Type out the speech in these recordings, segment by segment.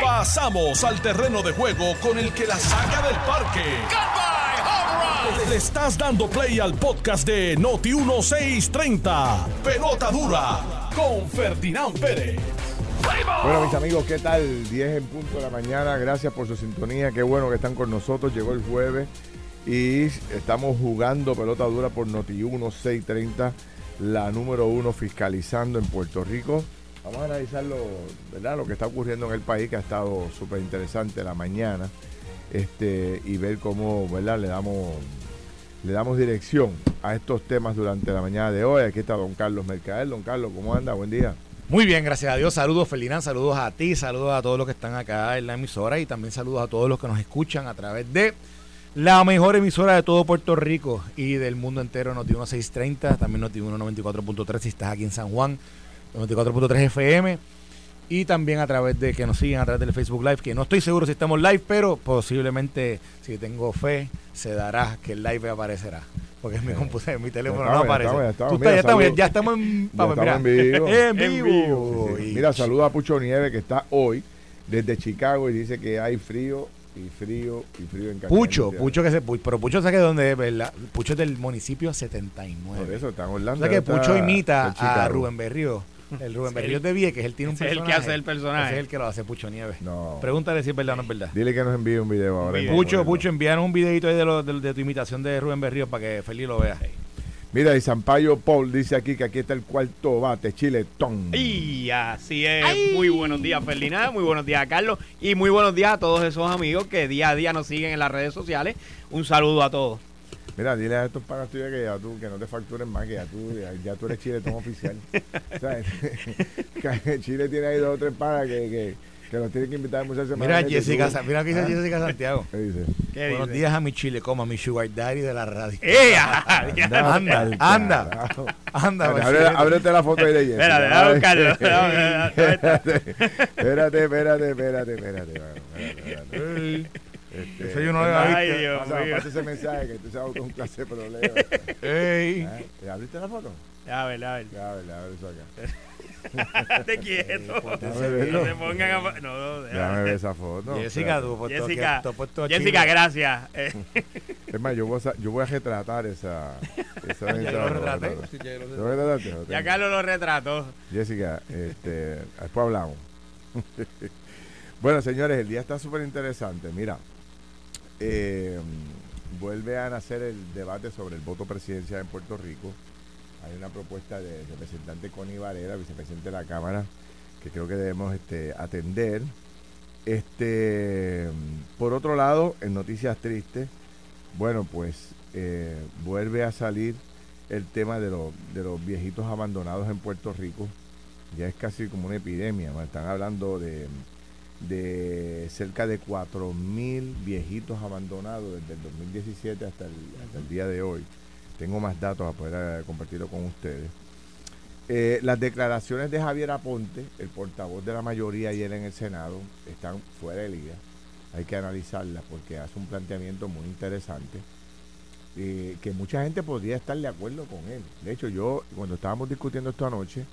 Pasamos al terreno de juego con el que la saca del parque. Le estás dando play al podcast de Noti 1630. Pelota dura con Ferdinand Pérez. Bueno, mis amigos, ¿qué tal? 10 en punto de la mañana. Gracias por su sintonía. Qué bueno que están con nosotros. Llegó el jueves y estamos jugando pelota dura por Noti 1630, la número uno fiscalizando en Puerto Rico. Vamos a analizar lo, ¿verdad? lo que está ocurriendo en el país, que ha estado súper interesante la mañana, este, y ver cómo ¿verdad? Le, damos, le damos dirección a estos temas durante la mañana de hoy. Aquí está don Carlos Mercader. Don Carlos, ¿cómo anda? Buen día. Muy bien, gracias a Dios. Saludos, Felina. Saludos a ti, saludos a todos los que están acá en la emisora y también saludos a todos los que nos escuchan a través de la mejor emisora de todo Puerto Rico y del mundo entero, Noti 1630, también Noti 94.3 si estás aquí en San Juan, 94.3 FM y también a través de que nos siguen a través del Facebook Live, que no estoy seguro si estamos live, pero posiblemente si tengo fe se dará que el live aparecerá. Porque es mi computadora, mi teléfono no aparece. Ya estamos, ya, estamos, mira, ya, estamos, en, ya estamos en vivo. en vivo. Sí, sí. Mira, saluda a Pucho Nieve que está hoy desde Chicago y dice que hay frío y frío y frío en Caliente. Pucho, Pucho que se pero Pucho sabe de dónde es, ¿verdad? Pucho es del municipio 79. Por eso está en Orlando. O sea que Pucho imita a Rubén Berrío. El Rubén Berrío de Vieques, él tiene un personaje. Es el que hace el personaje. Ese es el que lo hace Pucho Nieves. No. Pregúntale si es verdad o no es verdad. Dile que nos envíe un video ahora. Un Pucho, Pucho, envíanos un videito ahí de, lo, de, de, tu imitación de Rubén Berrío para que Feliz lo vea. Mira, y Sampaio Paul dice aquí que aquí está el cuarto bate, Chiletón. Y así es. Ay. Muy buenos días, Ferdinand. Muy buenos días, Carlos. Y muy buenos días a todos esos amigos que día a día nos siguen en las redes sociales. Un saludo a todos. Mira, dile a estos pagas tuyos que ya tú, que no te facturen más, que ya tú, ya, ya tú eres chiletón oficial. ¿Sabes? Chile tiene ahí dos o tres pagas que, que, que los tienen que invitar muchas semanas. Mira, Jessica, mira que dice ¿Ah? Jessica Santiago. ¿Qué dice? ¿Qué Buenos dice? días a mi Chile, como a mi sugar daddy de la radio. ¡Eh! anda, anda, anda. anda Abre, ábrete la foto ahí de Jessica. Espérate, déjame buscarlo. Espérate, espérate, espérate, espérate. espérate. Este, Eso yo no lo había visto. Dios pasa, mío. pasa ese mensaje que tú sabes con clase de problemas. Ey. ¿Eh? ¿Abriste la foto? A ver, a ver. Ya, a ver, a ver eso acá. Te quieto. No te pongan a... No, no, Déjame ver esa foto. Jessica, tú, puesto Jessica, que- tú has puesto a Jessica, gracias. Eh, Es más, yo voy a, yo voy a retratar esa. esa Ya lo retraté. ¿Lo retrataste? Lo ya tengo. Carlos lo retrató. Jessica, este, después hablamos. bueno, señores, el día está súper interesante. Mira, eh, vuelve a nacer el debate sobre el voto presidencial en Puerto Rico. Hay una propuesta del representante Connie Varela, vicepresidente de la Cámara, que creo que debemos este, atender. Este, por otro lado, en noticias tristes, bueno, pues eh, vuelve a salir el tema de, los de los viejitos abandonados en Puerto Rico. Ya es casi como una epidemia. Están hablando de, de cerca de 4.000 viejitos abandonados desde el 2017 hasta el, hasta el día de hoy. Tengo más datos a poder eh, compartirlo con ustedes. Eh, las declaraciones de Javier Aponte, el portavoz de la mayoría ayer en el Senado, están fuera de liga. Hay que analizarlas porque hace un planteamiento muy interesante eh, que mucha gente podría estar de acuerdo con él. De hecho, yo, cuando estábamos discutiendo esto anoche,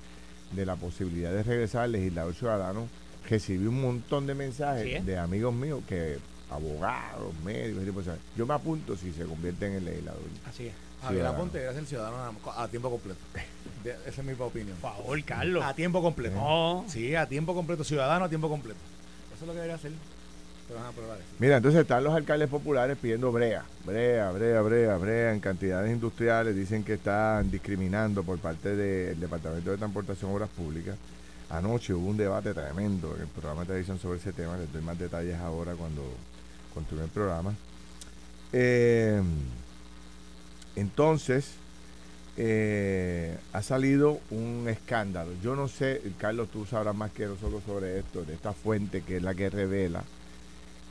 de la posibilidad de regresar al legislador ciudadano, recibí un montón de mensajes ¿Sí, eh? de amigos míos que abogados, médicos, tipo, o sea, yo me apunto si se convierte en el legislador. Así es. Javier. Aponte debería ser ciudadano a, a tiempo completo. De- esa es mi opinión. Por favor, Carlos. A tiempo completo. No. Sí, a tiempo completo, ciudadano a tiempo completo. Eso es lo que debería hacer. Te van a aprobar eso. Mira, entonces están los alcaldes populares pidiendo brea, brea, brea, brea, brea en cantidades industriales. Dicen que están discriminando por parte del Departamento de Transportación y Obras Públicas. Anoche hubo un debate tremendo en el programa de televisión sobre ese tema. Les doy más detalles ahora cuando continúe el programa. Eh, entonces, eh, ha salido un escándalo. Yo no sé, Carlos, tú sabrás más que nosotros sobre esto, de esta fuente que es la que revela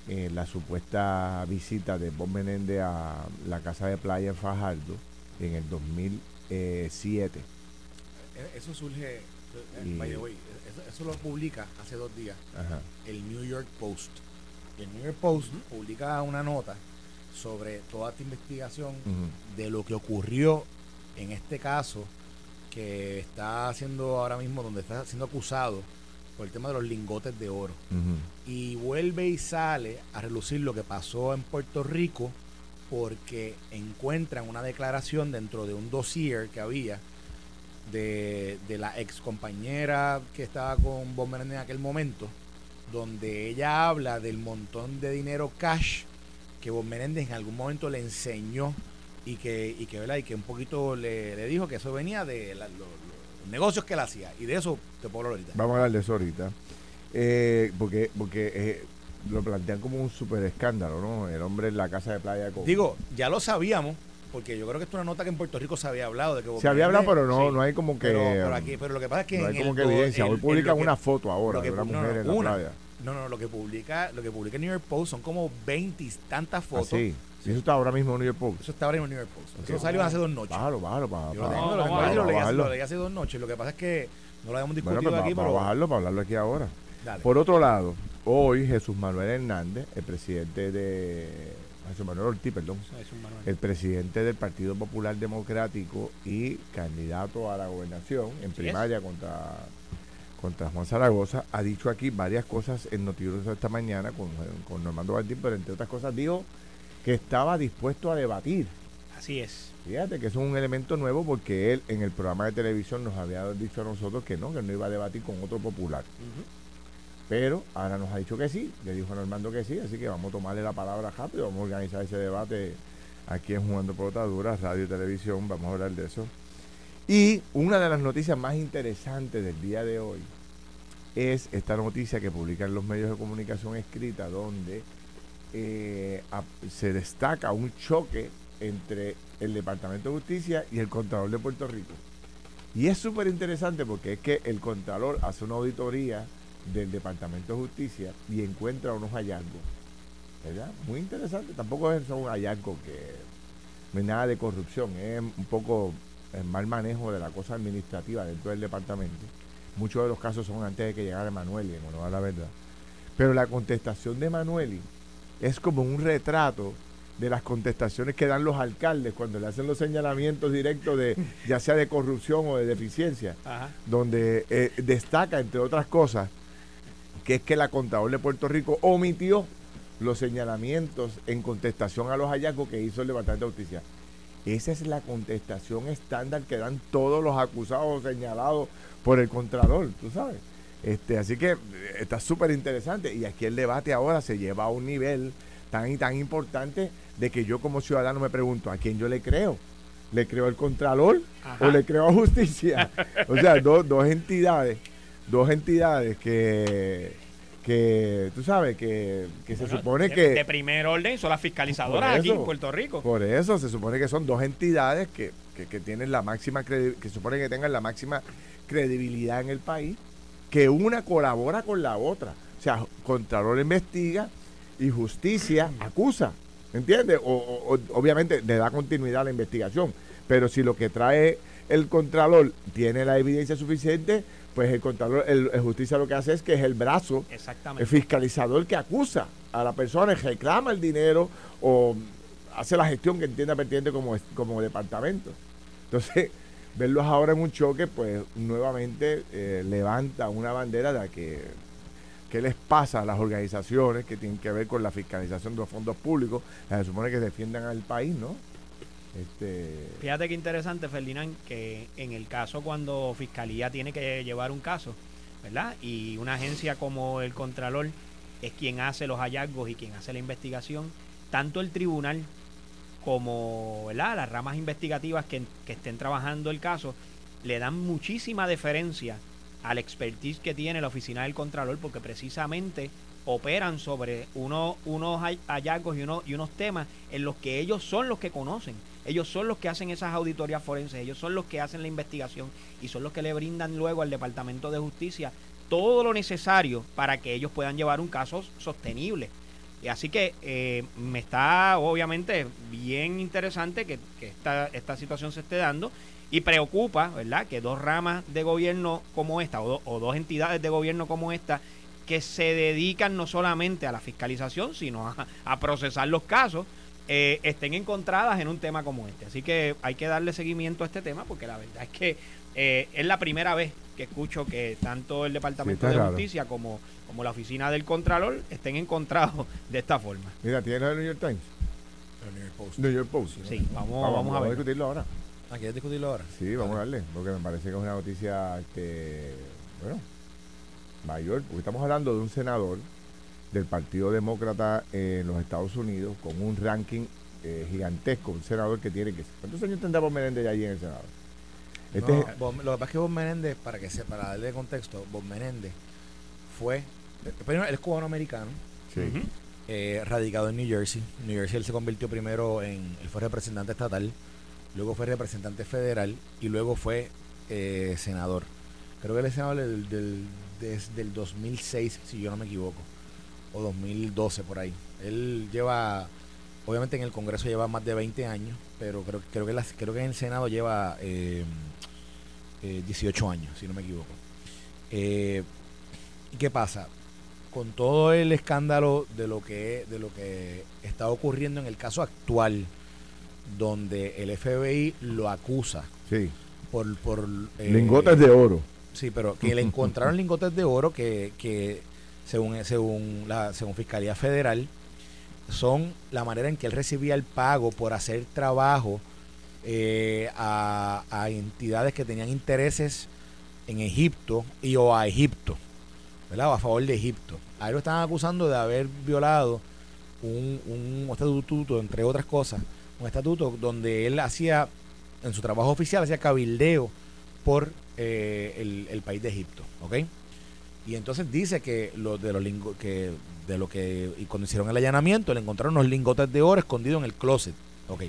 eh, la supuesta visita de Bob Menéndez a la casa de playa en Fajardo en el 2007. Eh, Eso surge, Y- by the way, eso, eso lo publica hace dos días Ajá. el New York Post. Y el New York Post publica una nota sobre toda esta investigación de lo que ocurrió en este caso que está haciendo ahora mismo, donde está siendo acusado por el tema de los lingotes de oro. Y vuelve y sale a relucir lo que pasó en Puerto Rico porque encuentran una declaración dentro de un dossier que había de, la ex compañera que estaba con Bob en aquel momento, donde ella habla del montón de dinero cash que Bob Menéndez en algún momento le enseñó y que, y que, ¿verdad? Y que un poquito le, dijo que eso venía de los negocios que él hacía. Y de eso te puedo hablar ahorita. Vamos a hablar de eso ahorita. Eh, porque porque eh, lo plantean como un super escándalo, ¿no? El hombre en la casa de playa. Digo, ya lo sabíamos, porque yo creo que esto es una nota que en Puerto Rico se había hablado. de que Se había hablado, pero no, no hay como que. Pero, aquí, pero lo que pasa es que. No hay como que evidencia. Hoy publican una foto ahora de una mujer en la playa. No, no, lo que publica, lo que publica el New York Post son como 20 y tantas ah, fotos. sí. eso está ahora mismo en New York Post. Eso está ahora mismo en New York Post. Eso salió hace dos noches. Bájalo, bájalo, para. Yo lo tengo, lo, leí, hace dos noches. Lo que pasa es que no lo habíamos discutido bueno, pues, aquí. Para, bajarlo, para hablarlo aquí ahora. Por otro lado, hoy Jesús Manuel Hernández, el presidente de. Jesús Manuel Ortiz, perdón. El presidente del Partido Popular Democrático y candidato a la gobernación en primaria contra contra Juan Zaragoza, ha dicho aquí varias cosas en Noticias esta mañana con, con Normando Martín, pero entre otras cosas dijo que estaba dispuesto a debatir. Así es. Fíjate que es un elemento nuevo porque él en el programa de televisión nos había dicho a nosotros que no, que no iba a debatir con otro popular. Pero ahora nos ha dicho que sí, le dijo a Normando que sí, así que vamos a tomarle la palabra rápido, vamos a organizar ese debate aquí en Jugando Pelotaduras, radio y televisión, vamos a hablar de eso. Y una de las noticias más interesantes del día de hoy es esta noticia que publican los medios de comunicación escrita donde eh, se destaca un choque entre el Departamento de Justicia y el Contralor de Puerto Rico. Y es súper interesante porque es que el Contralor hace una auditoría del Departamento de Justicia y encuentra unos hallazgos. ¿Verdad? Muy interesante. Tampoco es un hallazgo que no es nada de corrupción, es un poco el mal manejo de la cosa administrativa dentro del departamento. Muchos de los casos son antes de que llegara Emanueli, no va la verdad. Pero la contestación de Emanueli es como un retrato de las contestaciones que dan los alcaldes cuando le hacen los señalamientos directos de ya sea de corrupción o de deficiencia, donde eh, destaca entre otras cosas que es que la contador de Puerto Rico omitió los señalamientos en contestación a los hallazgos que hizo el Departamento de Justicia. Esa es la contestación estándar que dan todos los acusados señalados por el Contralor, tú sabes. Este, así que eh, está súper interesante y aquí el debate ahora se lleva a un nivel tan y tan importante de que yo como ciudadano me pregunto, ¿a quién yo le creo? ¿Le creo al Contralor o le creo a Justicia? o sea, dos entidades, dos entidades que que tú sabes que, se supone que de primer orden son las fiscalizadoras aquí en Puerto Rico. por eso se supone que son dos entidades que, que, tienen la máxima que supone que tengan la máxima credibilidad en el país que una colabora con la otra. O sea contralor investiga y justicia acusa ¿entiendes? O, obviamente le da continuidad a la investigación pero si lo que trae el contralor tiene la evidencia suficiente pues el contador, el, justicia lo que hace es que es el brazo, el fiscalizador que acusa a la persona, reclama el dinero o hace la gestión que entienda pertinente como, como departamento. Entonces, verlos ahora en un choque, pues nuevamente eh, levanta una bandera de que qué les pasa a las organizaciones que tienen que ver con la fiscalización de los fondos públicos, se supone que defiendan al país, ¿no? Este... Fíjate qué interesante, Ferdinand, que en el caso cuando Fiscalía tiene que llevar un caso, ¿verdad? Y una agencia como el Contralor es quien hace los hallazgos y quien hace la investigación, tanto el tribunal como ¿verdad? las ramas investigativas que, que estén trabajando el caso, le dan muchísima deferencia al expertise que tiene la oficina del Contralor, porque precisamente operan sobre uno, unos hallazgos y, uno, y unos temas en los que ellos son los que conocen. Ellos son los que hacen esas auditorías forenses, ellos son los que hacen la investigación y son los que le brindan luego al Departamento de Justicia todo lo necesario para que ellos puedan llevar un caso sostenible. Y así que eh, me está obviamente bien interesante que, esta, esta situación se esté dando y preocupa, ¿verdad?, que dos ramas de gobierno como esta o, o dos entidades de gobierno como esta que se dedican no solamente a la fiscalización, sino a, procesar los casos, eh, estén encontradas en un tema como este. Así que hay que darle seguimiento a este tema porque la verdad es que eh, es la primera vez que escucho que tanto el Departamento de Justicia como, como la oficina del Contralor estén encontrados de esta forma. Mira, ¿tienes el New York Times? El New York Post. New York Post. Sí, vamos, vamos, a ver. discutirlo ahora. ¿Ah, ¿Quieres discutirlo ahora? Sí, vamos a darle, porque me parece que es una noticia, este, bueno, mayor, porque estamos hablando de un senador del Partido Demócrata en los Estados Unidos con un ranking eh, gigantesco, un senador que tiene que... ¿Cuántos años tendrá Bob Menéndez allí en el Senado? Este lo que pasa es que Bob Menéndez, para que para darle contexto, Bob Menéndez fue, primero, él es cubano-americano, eh, radicado en New Jersey. New Jersey él se convirtió primero en, él fue representante estatal, luego fue representante federal y luego fue eh, senador. Creo que él es senador del, desde el 2006, si yo no me equivoco, o 2012 por ahí. Él lleva, obviamente en el Congreso lleva más de 20 años, pero creo, creo, que, creo que en el Senado lleva eh, 18 eh, años, si no me equivoco. Eh, ¿Y qué pasa? Con todo el escándalo de lo que de lo que está ocurriendo en el caso actual, donde el FBI lo acusa sí. por, por eh, lingotes de oro. Sí, pero que le encontraron lingotes de oro que, que según según la según fiscalía federal son la manera en que él recibía el pago por hacer trabajo eh, a, entidades que tenían intereses en Egipto y o a Egipto, ¿verdad? a favor de Egipto. A él lo estaban acusando de haber violado un, un estatuto, entre otras cosas, un estatuto donde él hacía, en su trabajo oficial, hacía cabildeo por eh, el, país de Egipto, ¿ok? Y entonces dice que lo de los que de lo que y cuando hicieron el allanamiento le encontraron unos lingotes de oro escondidos en el closet, ¿ok?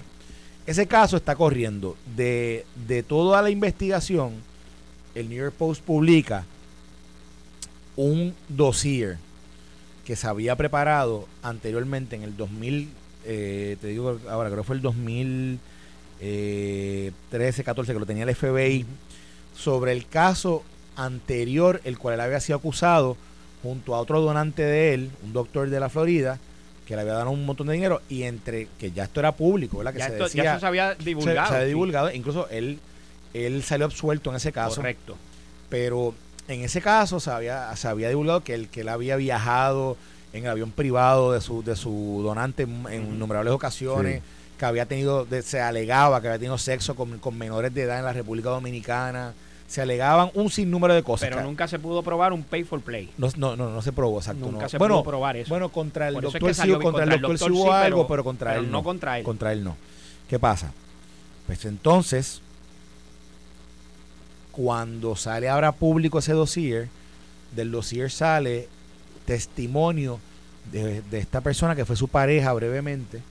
Ese caso está corriendo. De, toda la investigación, el New York Post publica un dossier que se había preparado anteriormente en el 2000, eh, te digo ahora, creo que fue el 2013, 14, que lo tenía el FBI, sobre el caso anterior, el cual él había sido acusado junto a otro donante de él, un doctor de la Florida, que le había dado un montón de dinero y entre que ya esto era público, ¿verdad? Que ya, se esto, ya se había divulgado. Se, había divulgado, incluso él, él salió absuelto en ese caso. Correcto. Pero en ese caso se había, se había divulgado que él, que él había viajado en el avión privado de su, de su donante en, innumerables ocasiones, que había tenido, se alegaba que había tenido sexo con, con menores de edad en la República Dominicana se alegaban un sinnúmero de cosas. Pero nunca se pudo probar un pay for play. No, no, no, no se probó, exacto. Nunca se pudo probar eso. Bueno, contra el doctor sí, contra, el doctor, sí hubo algo, pero, contra él no. contra él. Contra él no. ¿Qué pasa? Pues entonces, cuando sale ahora público ese dossier, del dossier sale testimonio de, de esta persona que fue su pareja brevemente,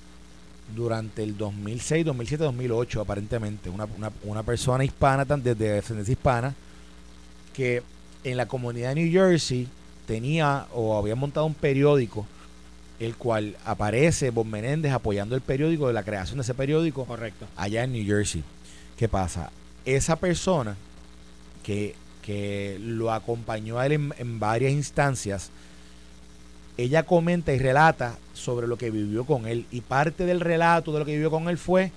durante el 2006, 2007, 2008 aparentemente, una, una, persona hispana, desde descendencia hispana, que en la comunidad de New Jersey tenía o había montado un periódico, el cual aparece Bob Menéndez apoyando el periódico, de la creación de ese periódico, Correcto. allá en New Jersey. ¿Qué pasa? Esa persona que, que lo acompañó a él en, en varias instancias, ella comenta y relata sobre lo que vivió con él. Y parte del relato de lo que vivió con él fue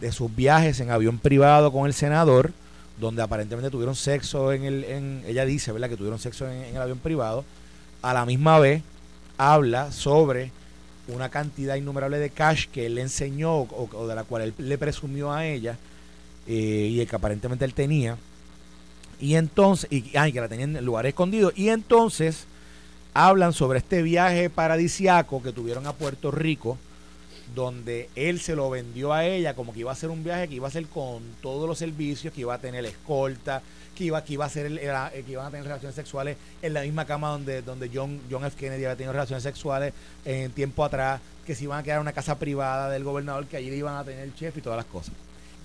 de sus viajes en avión privado con el senador, donde aparentemente tuvieron sexo en el, en, ella dice, ¿verdad? Que tuvieron sexo en, el avión privado. A la misma vez habla sobre una cantidad innumerable de cash que él le enseñó o, de la cual él le presumió a ella eh, y que aparentemente él tenía. Y entonces, y, ay, que la tenía en lugares escondidos. Y entonces hablan sobre este viaje paradisiaco que tuvieron a Puerto Rico, donde él se lo vendió a ella como que iba a ser un viaje que iba a ser con todos los servicios, que iba a tener escolta, que iba, que iba a ser el, que iban a tener relaciones sexuales en la misma cama donde, donde John, John F. Kennedy había tenido relaciones sexuales en tiempo atrás, que se iban a quedar en una casa privada del gobernador, que allí iban a tener el chef y todas las cosas.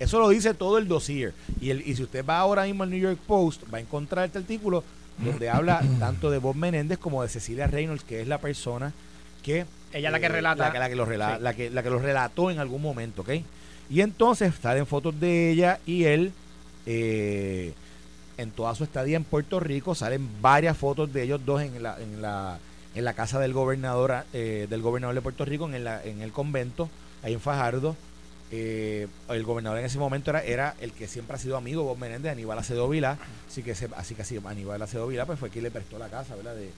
Eso lo dice todo el dossier. Y, el, y si usted va ahora mismo al New York Post, va a encontrar este artículo donde habla tanto de Bob Menéndez como de Cecilia Reynolds, que es la persona que... Ella es la que eh, relata. La, que, lo la, que, la que lo relató en algún momento, ¿ok? Y entonces salen fotos de ella y él eh, en toda su estadía en Puerto Rico. Salen varias fotos de ellos dos en la, en la, en la casa del gobernador, eh, del gobernador de Puerto Rico, en, la, en el convento, ahí en Fajardo. Eh, el gobernador en ese momento era, era el que siempre ha sido amigo Bob Menéndez, Aníbal Acedo Vila, así que, así que Aníbal Acedo Vila pues fue quien le prestó la casa. De,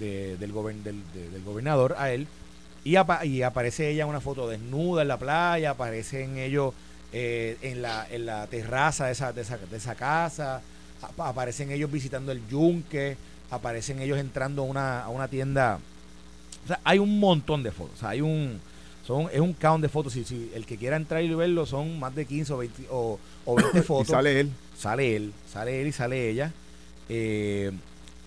del, del, gobernador a él. Y, aparece ella en una foto desnuda en la playa, aparecen ellos eh, en, la, en la terraza de esa, de esa, de esa casa, aparecen ellos visitando el yunque, aparecen ellos entrando a una, a una tienda. Hay un montón de fotos. Hay un. Son, es un count de fotos. Si, si el que quiera entrar y verlo, son más de 15 o 20, o, 20 fotos. y sale él. Sale él, sale él y sale ella. Eh,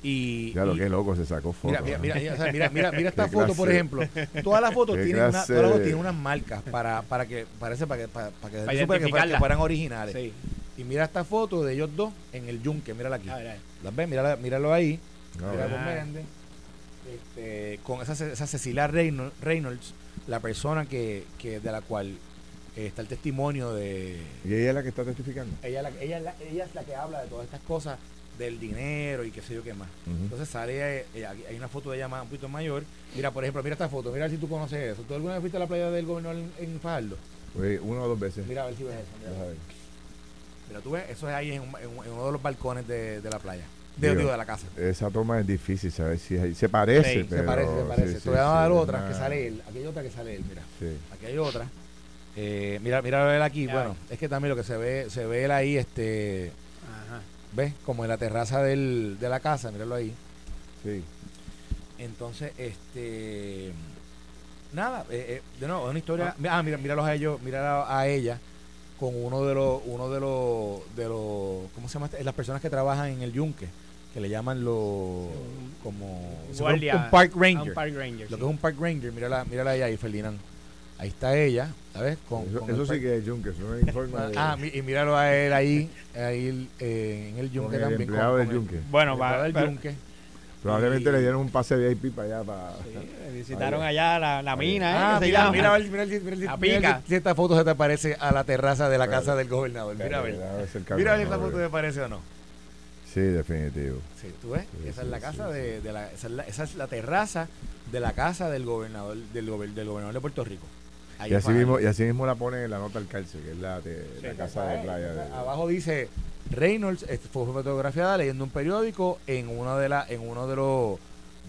y, ya lo que loco se sacó fotos. Mira, mira, mira, mira, mira, esta foto, por ejemplo. Todas las fotos tienen, una, todas tienen unas marcas para, para que parece para que para, para que, para que, fueran originales. Sí. Y mira esta foto de ellos dos en el yunque, mírala aquí. ¿Las ves? Mírala, míralo ahí. mira este, con esa, esa Cecilia Reynolds, la persona que, que de la cual está el testimonio de... ¿Y ella es la que está testificando? Ella, ella, es la, ella es la que habla de todas estas cosas del dinero y qué sé yo qué más. Entonces sale, eh, hay una foto de ella más, un poquito mayor. Mira, por ejemplo, mira esta foto, mira si tú conoces eso. ¿Tú alguna vez fuiste a la playa del gobernador en, en Fajardo? Pues una o dos veces. Mira a ver si ves eso. Mira, tú ves, eso es ahí en, uno de los balcones de, la playa. De, de la casa. Esa toma es difícil saber si se parece. se parece, se parece. Te voy a dar otra que sale él. Aquí hay otra que sale él, mira. Aquí hay otra. Eh, mira, mira él aquí. Bueno, es que también lo que se ve, se ve él ahí, este ¿Ves? Como en la terraza del, de la casa, míralo ahí. Sí. Entonces, este. Nada, eh, eh, de nuevo, es una historia. Ah, ah mira, míralos a ellos, mira a, ella con uno de los, uno de los, de los, ¿cómo se llama? Este? Las personas que trabajan en el yunque, que le llaman los, como, un, park ranger. lo que es un park ranger, mírala, mírala ahí, Ferdinand. Ahí está ella, ¿sabes? Con, eso, sí que es yunque, eso no informa de... Ah, y míralo a él ahí, ahí eh, en el yunque también. El empleado del yunque. Bueno, va del yunque. Probablemente le dieron un pase VIP para allá. Para, sí, visitaron allá, la, la mina. ¿eh? Ah, mira, mira, mira, mira, mira, si esta foto se te parece a la terraza de la casa del gobernador. Mira, a ver. Mira, si esta foto te parece o no. Sí, definitivo. Sí, tú ves, esa es la casa de, de, la, esa es la, esa es la terraza de la casa del gobernador del, del gobernador de Puerto Rico y, así mismo, y así mismo la pone en la nota del cárcel, que es la, de, la casa de playa. abajo dice Reynolds fue fotografiada leyendo un periódico en uno de la, en uno de los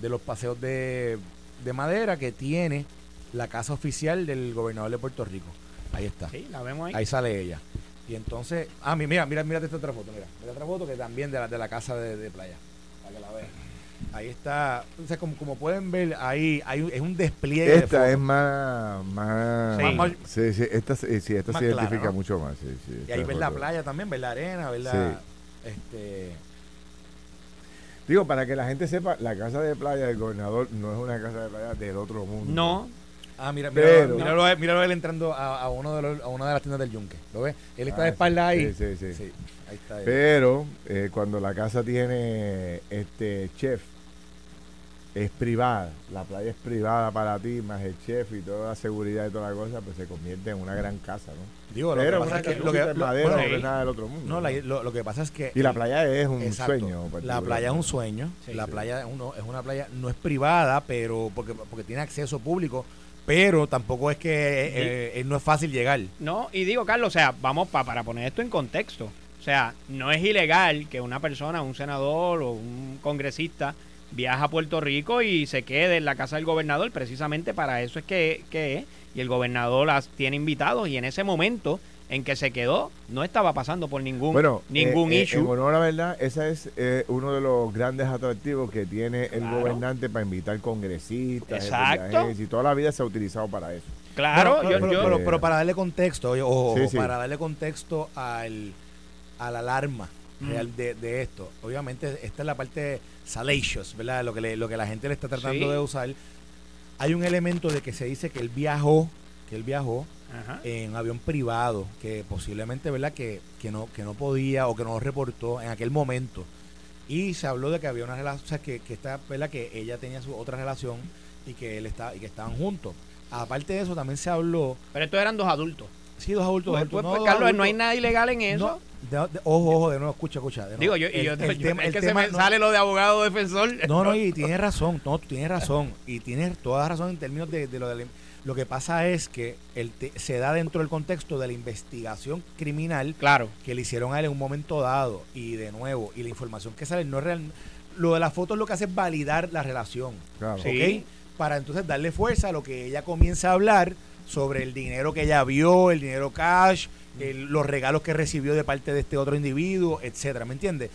de los paseos de, de madera que tiene la casa oficial del gobernador de Puerto Rico. Ahí está. Sí, la vemos ahí. Ahí sale ella. Y entonces, ah, mira, mira, mira esta otra foto, mira, mira otra foto que también de la, de la casa de, de playa, para que la vean. Ahí está, o sea, como, como pueden ver, ahí hay, es un despliegue. Esta es más, más, sí. sí, esta, sí, esta se identifica mucho más. Sí, sí, y ahí ves la playa también, ves la arena, ves la, este, Digo, para que la gente sepa, la casa de playa del gobernador no es una casa de playa del otro mundo. No. Ah, mira, míralo, míralo, míralo, él entrando a, uno de los, a una de las tiendas del yunque. ¿Lo ves? Él está de ah, espalda ahí. Sí, sí, sí. ahí está Pero eh, cuando la casa tiene este chef, es privada, la playa es privada para ti, más el chef y toda la seguridad y toda la cosa, pues se convierte en una gran casa, ¿no? Digo, Pero lo que pasa es que, lo que madera, no, es nada del otro mundo. No, lo, que pasa es que y la playa es un sueño. La playa es un sueño, la playa es, uno, es una playa no es privada, pero porque porque tiene acceso público, pero tampoco es que eh, eh, no es fácil llegar. No, y digo, Carlos, o sea, vamos para poner esto en contexto. O sea, no es ilegal que una persona, un senador o un congresista viaja a Puerto Rico y se quede en la casa del gobernador, precisamente para eso es que, es, y el gobernador las tiene invitados y en ese momento en que se quedó no estaba pasando por ningún ningún eh, eh, issue. En honor la verdad, ese es eh, uno de los grandes atractivos que tiene el gobernante para invitar congresistas, Exacto. y toda la vida se ha utilizado para eso. Claro, pero, para darle contexto, o, para darle contexto al, a la alarma real de, de, esto. Obviamente, esta es la parte salacious, ¿verdad? Lo que, lo que la gente le está tratando de usar. Hay un elemento de que se dice que él viajó, que él viajó en avión privado, que posiblemente, ¿verdad? Que, que, no, que no podía o que no reportó en aquel momento. Y se habló de que había una relación, o sea, que, que, esta, ¿verdad? que ella tenía su otra relación y que él estaba, y que estaban juntos. Aparte de eso, también se habló. Pero estos eran dos adultos. Sí, dos adultos. Pues, pues, pues, Carlos, no hay nada ilegal en eso. ojo, ojo, de nuevo, escucha, escucha. Digo, yo, el, tema, es que se me sale lo de abogado defensor. No, no, y tienes razón, no, tienes razón. Y tienes toda razón en términos de, lo de lo que pasa es que el se da dentro del contexto de la investigación criminal claro. que le hicieron a él en un momento dado. Y de nuevo, y la información que sale no es real. Lo de las fotos lo que hace es validar la relación. Claro. ¿Ok? Para entonces darle fuerza a lo que ella comienza a hablar sobre el dinero que ella vio, el dinero cash, los regalos que recibió de parte de este otro individuo, etcétera, ¿me entiendes?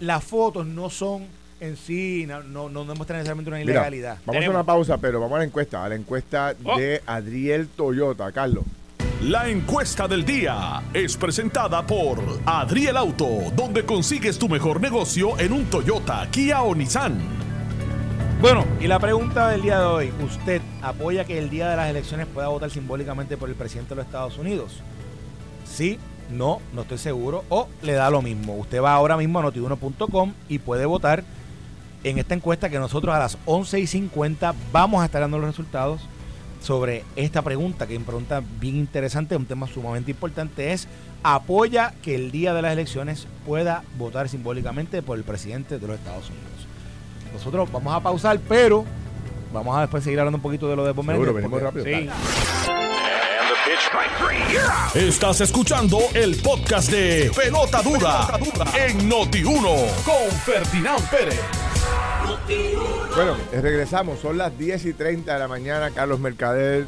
las fotos no son en sí, no, no, no demuestran necesariamente una ilegalidad. vamos a una pausa, pero vamos a la encuesta, a la encuesta oh. de Adriel Toyota, Carlos. La encuesta del día es presentada por Adriel Auto, donde consigues tu mejor negocio en un Toyota, Kia o Nissan. Bueno, y la pregunta del día de hoy, ¿usted apoya que el día de las elecciones pueda votar simbólicamente por el presidente de los Estados Unidos? Sí, no, no estoy seguro, o le da lo mismo. Usted va ahora mismo a notiuno.com y puede votar en esta encuesta que nosotros a las 11 y 50 vamos a estar dando los resultados sobre esta pregunta, que es una pregunta bien interesante, un tema sumamente importante, es apoya que el día de las elecciones pueda votar simbólicamente por el presidente de los Estados Unidos. Nosotros vamos a pausar, pero vamos a después seguir hablando un poquito de lo de Bomber. Seguro, venimos rápido. Sí. Estás escuchando el podcast de Pelota Dura, en Noti1 con Ferdinand Pérez. Bueno, eh, regresamos. Son las 10 y 30 de la mañana. Carlos Mercader,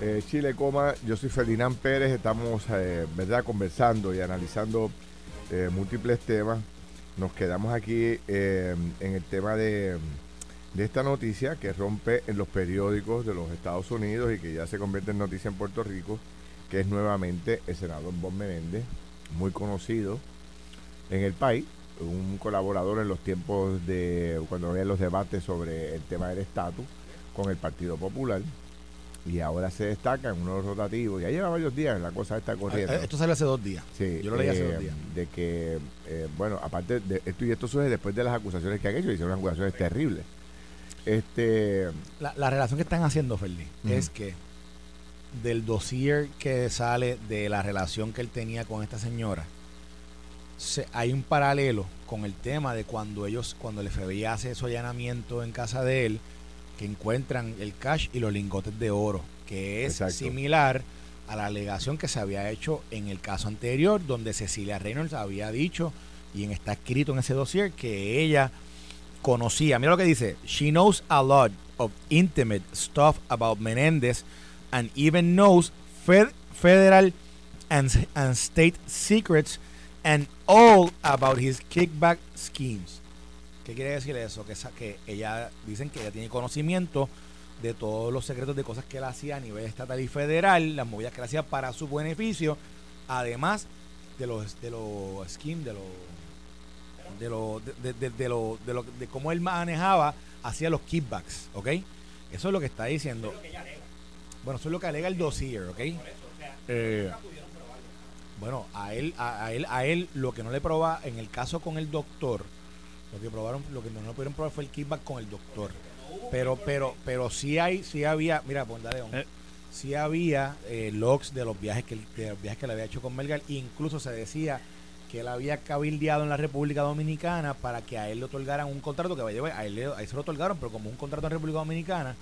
eh, Chile Coma. Yo soy Ferdinand Pérez. Estamos, eh, ¿verdad?, conversando y analizando múltiples temas nos quedamos aquí en el tema de, esta noticia que rompe en los periódicos de los Estados Unidos y que ya se convierte en noticia en Puerto Rico, que es nuevamente el senador Bob Menéndez, muy conocido en el país, un colaborador en los tiempos de cuando había los debates sobre el tema del estatus con el Partido Popular y ahora se destaca en unos rotativos. Ya lleva varios días la cosa esta corriendo. Esto sale hace dos días. Sí, yo lo leí hace dos eh, días. De que, eh, bueno, aparte de esto y esto surge después de las acusaciones que han hecho, unas acusaciones terribles. Este, la, relación que están haciendo, Feli, es que del dossier que sale de la relación que él tenía con esta señora, se, hay un paralelo con el tema de cuando ellos, cuando el FBI hace su allanamiento en casa de él, que encuentran el cash y los lingotes de oro, que es similar a la alegación que se había hecho en el caso anterior, donde Cecilia Reynolds había dicho, y en, está escrito en ese dossier, que ella conocía, mira lo que dice, she knows a lot of intimate stuff about Menendez and even knows federal and, and state secrets and all about his kickback schemes. ¿Qué quiere decir eso? Que, que ella dicen que ella tiene conocimiento de todos los secretos de cosas que él hacía a nivel estatal y federal, las movidas que él hacía para su beneficio, además de los de los schemes, de los de lo, de, de, de, lo, de, lo, de cómo él manejaba hacía los kickbacks, ¿ok? Eso es lo que está diciendo. Bueno, eso es lo que alega el dossier, ¿ok? Eh, bueno, a él, a, a, él, a él lo que no le proba en el caso con el doctor, lo que probaron, lo que no, pudieron probar fue el kickback con el doctor. Pero, pero, pero sí hay, sí había, mira, pues dale, eh. sí había eh, logs de los viajes que de los viajes que le había hecho con Melgar, incluso se decía que él había cabildeado en la República Dominicana para que a él le otorgaran un contrato que vaya a él, a él se lo otorgaron, pero como un contrato en República Dominicana,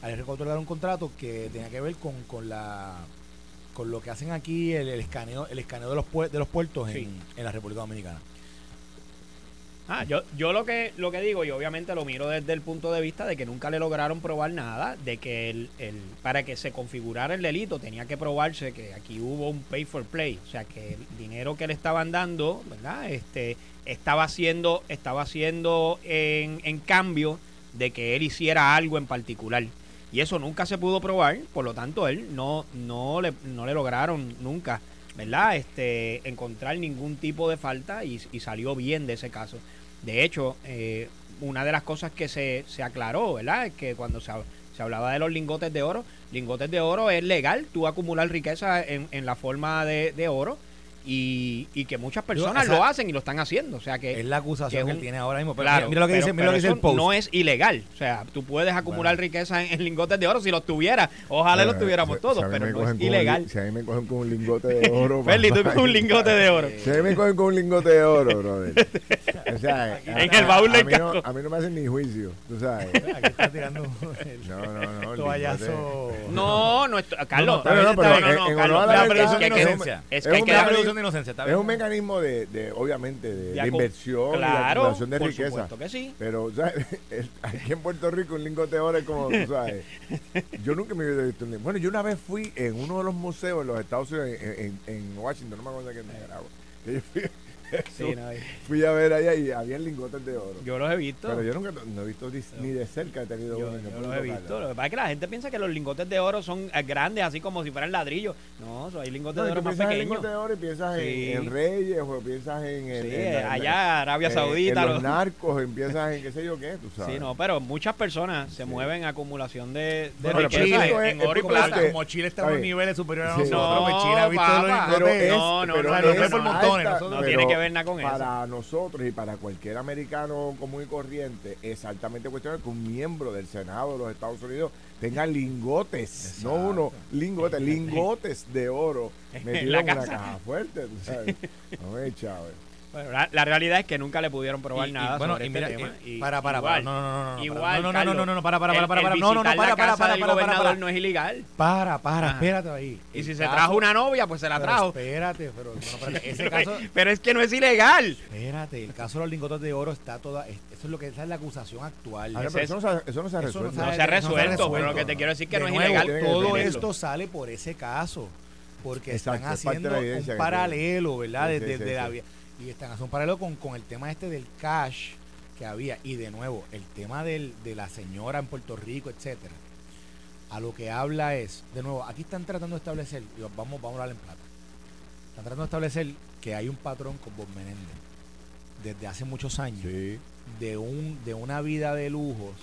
a él le otorgaron un contrato que tenía que ver con, con la con lo que hacen aquí el, escaneo el escaneo de los de los puertos en, en la República Dominicana. Ah, yo, yo lo que lo que digo, y obviamente lo miro desde el punto de vista de que nunca le lograron probar nada, de que el, el, para que se configurara el delito tenía que probarse que aquí hubo un pay for play, o sea que el dinero que le estaban dando, ¿verdad? Este estaba haciendo, estaba haciendo en, en cambio de que él hiciera algo en particular. Y eso nunca se pudo probar, por lo tanto él no, no, le, no le lograron nunca, ¿verdad? Este, encontrar ningún tipo de falta y, salió bien de ese caso. De hecho, eh, una de las cosas que se, se aclaró, ¿verdad? Es que cuando se, se, hablaba de los lingotes de oro, lingotes de oro es legal, tú acumular riqueza en, en la forma de, de oro y, y que muchas personas lo hacen y lo están haciendo. O sea que es la acusación que, él tiene ahora mismo. Pero mira, lo que dice, mira lo que dice el post. No es ilegal. O sea, tú puedes acumular riqueza en, lingotes de oro si los tuviera. Ojalá los tuviéramos todos, pero no es ilegal. si a mí me cogen con un lingote de oro. Feli, tú con un lingote de oro. Si a mí me cogen con un lingote de oro, brother. O sea, en el baúl del a, a mí no me hacen ni juicio, tú sabes. Aquí está tirando No, no, no. Toallazo. No, no, Carlos. No, no, pero no, Carlos. Presunción de inocencia. Es que hay que dar de inocencia. Es un mecanismo de, de obviamente, de, inversión claro, y de acumulación de por riqueza. Supuesto que sí. Pero, ¿sabes? aquí en Puerto Rico un lingote de oro es como, tú sabes. Yo nunca me había visto un lingote. Bueno, yo una vez fui en uno de los museos en los Estados Unidos, en, en, en Washington, no me acuerdo de qué me Que yo fui Fui a ver allá y había lingotes de oro. Yo los he visto. Pero yo nunca no he visto ni de cerca he tenido yo, uno. Yo los he visto. Lo que pasa es que la gente piensa que los lingotes de oro son eh, grandes, así como si fueran ladrillos. No, hay lingotes de oro más pequeños. lingotes de oro y piensas en, Reyes o piensas en. en, sí, allá, Arabia Saudita. En los, narcos, empiezas en qué sé yo qué, tú sabes. Sí, no, pero muchas personas se mueven en acumulación de, de riqueza en, oro y plata. Como Chile está a un niveles superiores a nosotros, pues Chile ha visto los lingotes. No, no, no, no tiene que ver nada con eso nosotros y para cualquier americano común y corriente, exactamente cuestión que un miembro del Senado de los Estados Unidos tenga lingotes, no uno, lingotes, lingotes de oro metidos en, una caja fuerte, ¿sabes? No es bueno, la, realidad es que nunca le pudieron probar nada bueno, sobre y este tema. Y, para, para, para, no, no, no, igual, no, no, no, no, no, no, para, para, para, para, para, no, no, no, para, para, para, para, para, para, no es ilegal. Para, para, espérate ahí. Y si se trajo una novia, pues se la trajo. Espérate, pero ese caso. Pero es que no es ilegal. Espérate, el caso de los lingotes de oro está toda, eso es lo que esa es la acusación actual. Eso no se ha resuelto. No se ha resuelto, pero lo que te quiero decir que no es ilegal. Todo esto sale por ese caso porque están haciendo un paralelo, ¿verdad? Desde la y están haciendo un paralelo con, con el tema este del cash que había. Y de nuevo, el tema del, de la señora en Puerto Rico, etcétera. A lo que habla es, de nuevo, aquí están tratando de establecer, y vamos, vamos a hablar en plata. Están tratando de establecer que hay un patrón con Bob Menéndez desde hace muchos años de un de una vida de lujos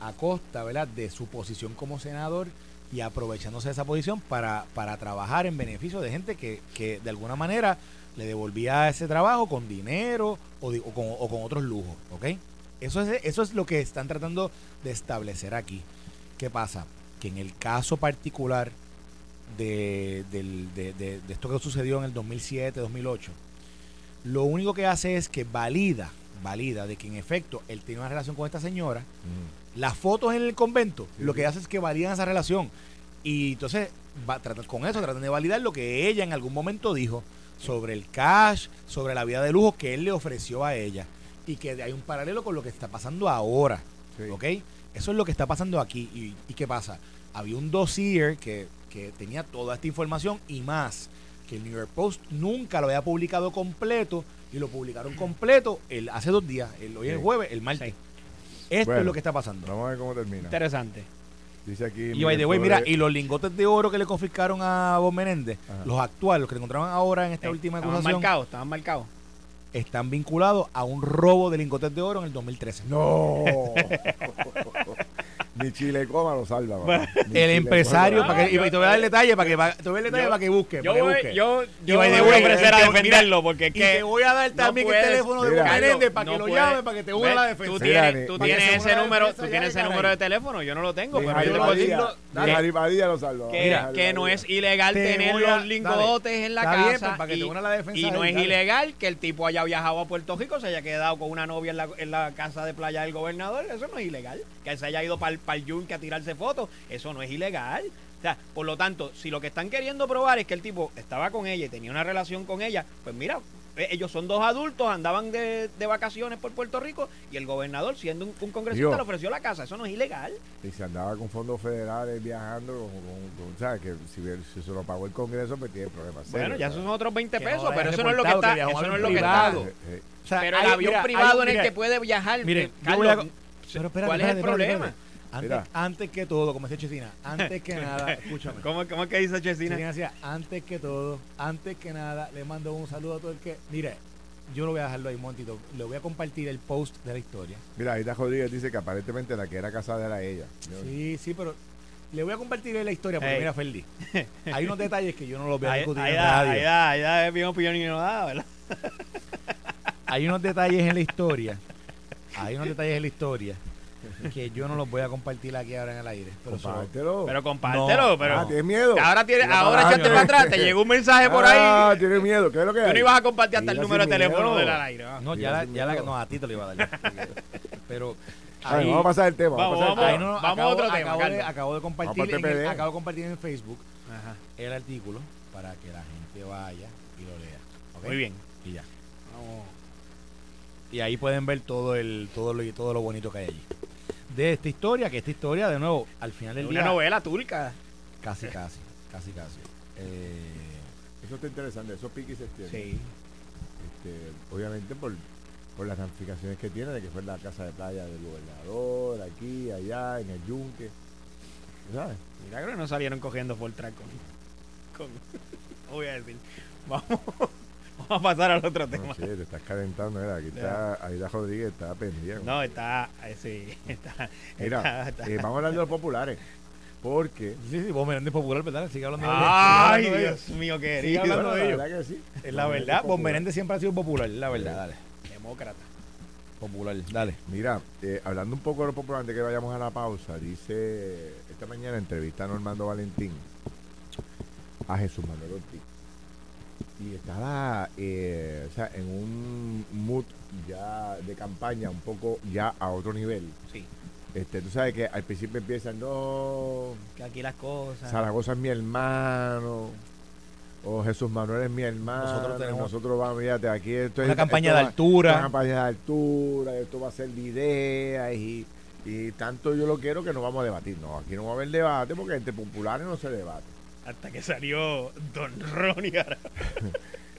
a costa ¿verdad? de su posición como senador y aprovechándose de esa posición para, para trabajar en beneficio de gente que, que de alguna manera le devolvía ese trabajo con dinero o, con, otros lujos, ¿ok? Eso es, eso es lo que están tratando de establecer aquí. ¿Qué pasa? Que en el caso particular de, de, esto que sucedió en el 2007, 2008, lo único que hace es que valida, valida de que en efecto él tiene una relación con esta señora. Mm. Las fotos en el convento, lo que hace es que validan esa relación. Y entonces, va, con eso tratan de validar lo que ella en algún momento dijo sobre el cash, sobre la vida de lujo que él le ofreció a ella. Y que hay un paralelo con lo que está pasando ahora. ¿Ok? Eso es lo que está pasando aquí. ¿Y, qué pasa? Había un dossier que, que tenía toda esta información y más. Que el New York Post nunca lo había publicado completo y lo publicaron completo el, hace dos días, el, hoy es jueves, el martes. Esto es lo que está pasando. Vamos a ver cómo termina. Interesante. Dice aquí. Y by the mira, y los lingotes de oro que le confiscaron a Bob Menéndez, los actuales, los que encontraron ahora en esta eh, última acusación. Estaban marcados, estaban marcados. Están vinculados a un robo de lingotes de oro en el 2013. No. Ni Chile Coma lo salva. el empresario, para que, y te voy a dar el detalle para que, te voy a dar el detalle para que busque. Yo, voy, busque. yo, yo, voy, a ofrecer a defenderlo porque y te voy a dar también el teléfono de Menéndez para que lo llame, para que te una la defensa. Tú tienes, tú tienes ese número, tú tienes ese número de teléfono, yo no lo tengo, pero yo te puedo decirlo. lo salva. Que no es ilegal tener los lingotes en la casa y no es ilegal que el tipo haya viajado a Puerto Rico, se haya quedado con una novia en la casa de playa del gobernador, eso no es ilegal. Que se haya ido para el yunque a tirarse fotos, eso no es ilegal. O sea, por lo tanto, si lo que están queriendo probar es que el tipo estaba con ella y tenía una relación con ella, pues mira, eh, ellos son dos adultos, andaban de, vacaciones por Puerto Rico y el gobernador, siendo un, congresista, le ofreció la casa. Eso no es ilegal. Y se andaba con fondos federales viajando, con, ¿sabes? Que si, si, se lo pagó el Congreso, pues tiene problemas. Bueno, ya son otros 20 pesos, pero eso no es lo que está. Eso no es lo que está. pero el avión privado en el que puede viajar. Mire, Carlos, ¿cuál es el problema? Antes, que todo, como decía Chesina, antes que nada, escúchame. ¿Cómo, cómo es que dice Chesina? Chesina decía, antes que todo, antes que nada, le mando un saludo a todo el que. Mire, yo lo voy a dejarlo ahí un momentito. Le voy a compartir el post de la historia. Mira, ahí está Rodríguez dice que aparentemente la que era casada era ella. Sí, sí, pero Le voy a compartir la historia porque mira, Ferdi, hay unos detalles que yo no los voy a discutir ahí, en radio. Ahí da, ahí da, es bien opinión y no da, ¿verdad? hay unos detalles en la historia, hay unos detalles en la historia que yo no los voy a compartir aquí ahora en el aire. Pero compártelo. pero compártelo, pero. Ah, tienes miedo. Ahora, tiene, ahora echaste para atrás, te llegó un mensaje por ahí. Ah, tienes miedo. ¿Qué es lo que Tú no ibas a compartir hasta el número de teléfono del aire. No, ya, ya la, no, a ti te lo iba a dar. Pero vamos a pasar el tema. Vamos, vamos, vamos, vamos a otro tema. Acabo de, acabo de compartir en acabo de compartir en Facebook el artículo para que la gente vaya y lo lea. Muy bien. Y ya. Vamos. Y ahí pueden ver todo el todo lo, todo lo bonito que hay allí. De esta historia, que esta historia, de nuevo, al final del día. Una novela turca. Casi, casi. Casi, casi. Eh, eso está interesante. Esos piques se. Sí. Este, obviamente por por las ramificaciones que tiene, de que fue la casa de playa del gobernador, aquí, allá, en el yunque. ¿Sabes? Milagro que no salieron cogiendo full track con, voy a decir. Vamos, vamos a pasar al otro tema. No, te estás calentando, mira, aquí está Aida Rodríguez, está pendiente. No, está, eh, sí, está. Mira, eh, vamos a hablar de los populares. Porque. Sí, sí, vos Menéndez popular, ¿verdad? Sigue hablando de ellos. Ay, Dios mío, querido. Sigue hablando de ellos. La verdad que sí. Es la verdad, vos Menéndez siempre ha sido popular, la verdad, dale demócrata. Popular, dale. Mira, eh, hablando un poco de lo popular antes que vayamos a la pausa, dice esta mañana entrevista a Normando Valentín a Jesús Manuel Ortiz. Y estaba eh, o sea, en un mood ya de campaña, un poco ya a otro nivel. Sí. Este, tú sabes que al principio empiezan, no. Que aquí las cosas. Zaragoza es mi hermano o Jesús Manuel es mi hermano. Nosotros tenemos nosotros vamos, fíjate, aquí esto una campaña de altura. Una campaña de altura, esto va a ser de ideas y, y tanto yo lo quiero que no vamos a debatir. No, aquí no va a haber debate porque entre populares no se debate. Hasta que salió Don Ronnie.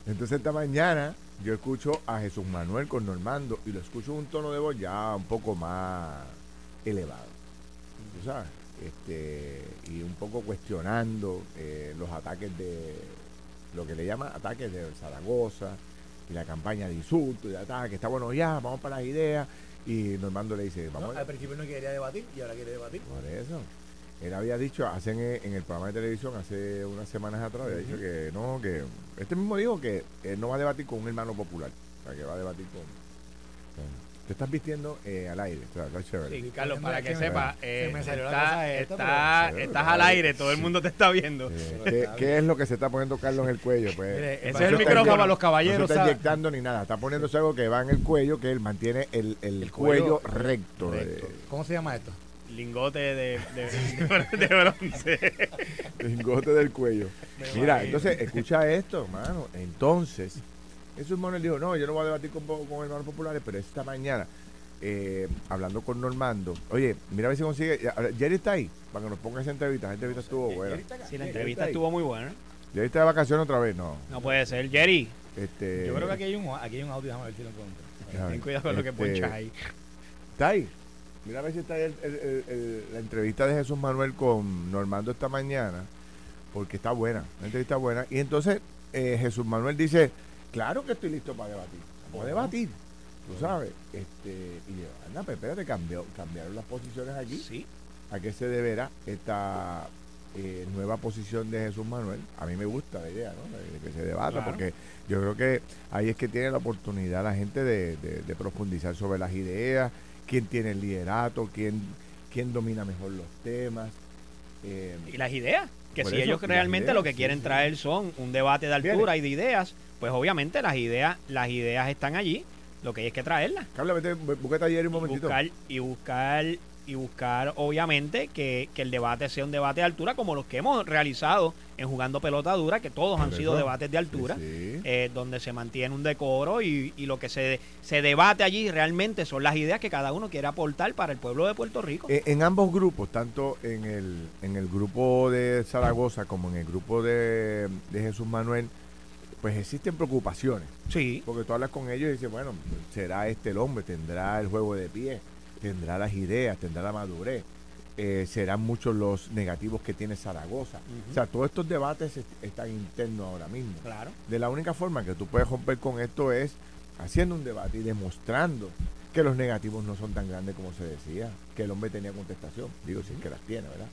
Entonces esta mañana yo escucho a Jesús Manuel con Normando y lo escucho en un tono de voz ya un poco más elevado. ¿Tú sabes? Este, y un poco cuestionando eh, los ataques de, lo que le llama ataques de Zaragoza y la campaña de insultos y de ataques. Está bueno, ya, vamos para las ideas. Y Normando le dice, vamos. al principio no quería debatir y ahora quiere debatir. Por eso. Él había dicho, hacen en el programa de televisión hace unas semanas atrás, había dicho que no, que este mismo dijo que él no va a debatir con un hermano popular, o sea, que va a debatir con te estás vistiendo eh, al aire. Sí, Carlos, para que, sepa, eh, estás al aire, todo el mundo te está viendo. Eh, ¿qué, es lo que se está poniendo Carlos en el cuello? Pues, ese es el micrófono para los caballeros. No está inyectando ni nada, está poniéndose algo que va en el cuello, que él mantiene el, el, cuello, recto. ¿Cómo se llama esto? Lingote de, de, bronce. Lingote del cuello. Mira, entonces, escucha esto, hermano. Entonces Jesús Manuel dijo, no, yo no voy a debatir con, con hermanos populares, pero esta mañana, eh, hablando con Normando, oye, mira a ver si consigue, Jerry está ahí, para que nos ponga esa entrevista, la entrevista estuvo buena. Sí, la entrevista estuvo muy buena. Jerry está de vacaciones otra vez, no. No puede ser, Jerry. Este, yo creo que aquí hay un, aquí hay un audio, déjame ver si lo encuentro. Ten cuidado con lo que este, ponchas ahí. Está ahí. Mira a ver si está ahí la entrevista de Jesús Manuel con Normando esta mañana, porque está buena, la entrevista buena. Y entonces eh, Jesús Manuel dice, Claro que estoy listo para debatir. Vamos a debatir. Tú sabes. Este, y yo, anda, pero espérate, cambió, cambiaron las posiciones aquí. Sí. ¿A qué se deberá esta eh, nueva posición de Jesús Manuel? A mí me gusta la idea, ¿no? De, que se debata, porque yo creo que ahí es que tiene la oportunidad la gente de, profundizar sobre las ideas, quién tiene el liderato, quién, quién domina mejor los temas. Eh, y las ideas, que si ellos realmente lo que quieren traer son un debate de altura y de ideas, pues obviamente las ideas, las ideas están allí, lo que hay es que traerlas. Busca taller un momentito. Y buscar, y buscar, obviamente, que, el debate sea un debate de altura como los que hemos realizado en Jugando Pelota Dura, que todos han sido debates de altura, eh, donde se mantiene un decoro y, y, lo que se, se debate allí realmente son las ideas que cada uno quiere aportar para el pueblo de Puerto Rico. Eh, en ambos grupos, tanto en el, en el grupo de Zaragoza como en el grupo de, de Jesús Manuel, pues existen preocupaciones. Sí. Porque tú hablas con ellos y dices, bueno, será este el hombre, tendrá el juego de pie, tendrá las ideas, tendrá la madurez, eh, serán muchos los negativos que tiene Zaragoza. O sea, todos estos debates están internos ahora mismo. Claro. De la única forma que tú puedes romper con esto es haciendo un debate y demostrando que los negativos no son tan grandes como se decía, que el hombre tenía contestación, digo, si es que las tiene, ¿verdad?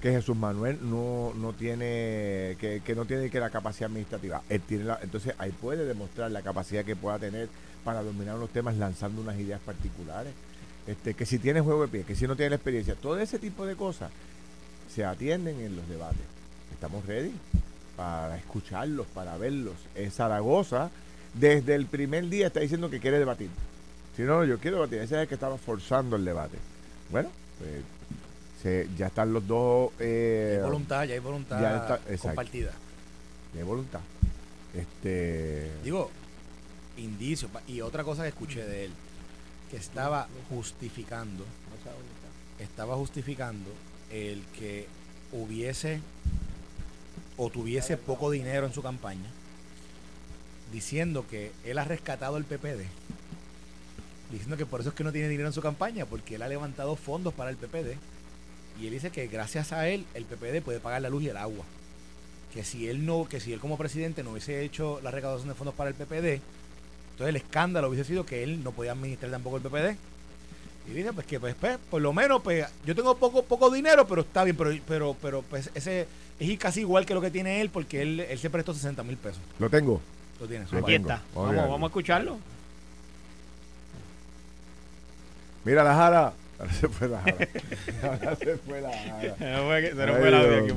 que Jesús Manuel no, no tiene que, que no tiene que la capacidad administrativa. Él tiene la, entonces ahí puede demostrar la capacidad que pueda tener para dominar los temas lanzando unas ideas particulares. Este, que si tiene juego de pie, que si no tiene la experiencia, todo ese tipo de cosas se atienden en los debates. Estamos ready para escucharlos, para verlos. En Zaragoza, desde el primer día está diciendo que quiere debatir. Si no, yo quiero debatir. Ese es el que estaba forzando el debate. Bueno, pues ya están los dos. Eh, hay voluntad, ya hay voluntad compartida. Ya hay voluntad. Este. Digo, indicio. Y otra cosa que escuché de él, que estaba justificando. Estaba justificando el que hubiese o tuviese poco dinero en su campaña, diciendo que él ha rescatado el PPD, diciendo que por eso es que no tiene dinero en su campaña, porque él ha levantado fondos para el PPD, y él dice que gracias a él el PPD puede pagar la luz y el agua. Que si él no, que si él como presidente no hubiese hecho la recaudación de fondos para el PPD, entonces el escándalo hubiese sido que él no podía administrar tampoco el PPD. Y dice pues que pues, pues, por lo menos pues yo tengo poco poco dinero, pero está bien, pero pero pero pues ese es casi igual que lo que tiene él porque él, él se prestó 60 mil pesos. Lo tengo. Lo tiene. Aquí está. Vamos, vamos a escucharlo. Mira la jara. Ahora se fue la jara. Ahora se fue la jara. Se nos fue el audio aquí.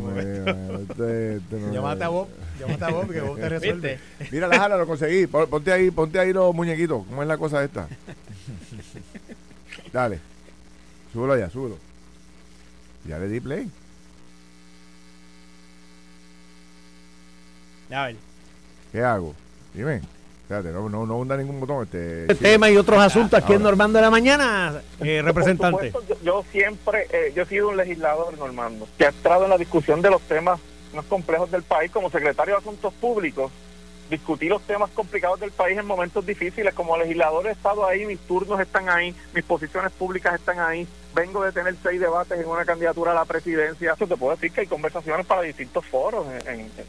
Este, este Llámate a Bob. Llámate a Bob que Bob te resuelve. Mira la jara, lo conseguí. Ponte ahí, ponte ahí los muñequitos. ¿Cómo es la cosa esta? Dale. Súbelo ya, súbelo. Ya le di play. A ver. ¿Qué hago? Dime. Espérate, no, no, no hunda ningún botón. Este, este tema y otros asuntos aquí en Normando de la Mañana, eh, representante. yo, siempre, eh, yo he sido un legislador, Normando, que ha entrado en la discusión de los temas más complejos del país como secretario de Asuntos Públicos discutir los temas complicados del país en momentos difíciles. Como legislador he estado ahí, mis turnos están ahí, mis posiciones públicas están ahí. Vengo de tener seis debates en una candidatura a la presidencia. Eso te puedo decir que hay conversaciones para distintos foros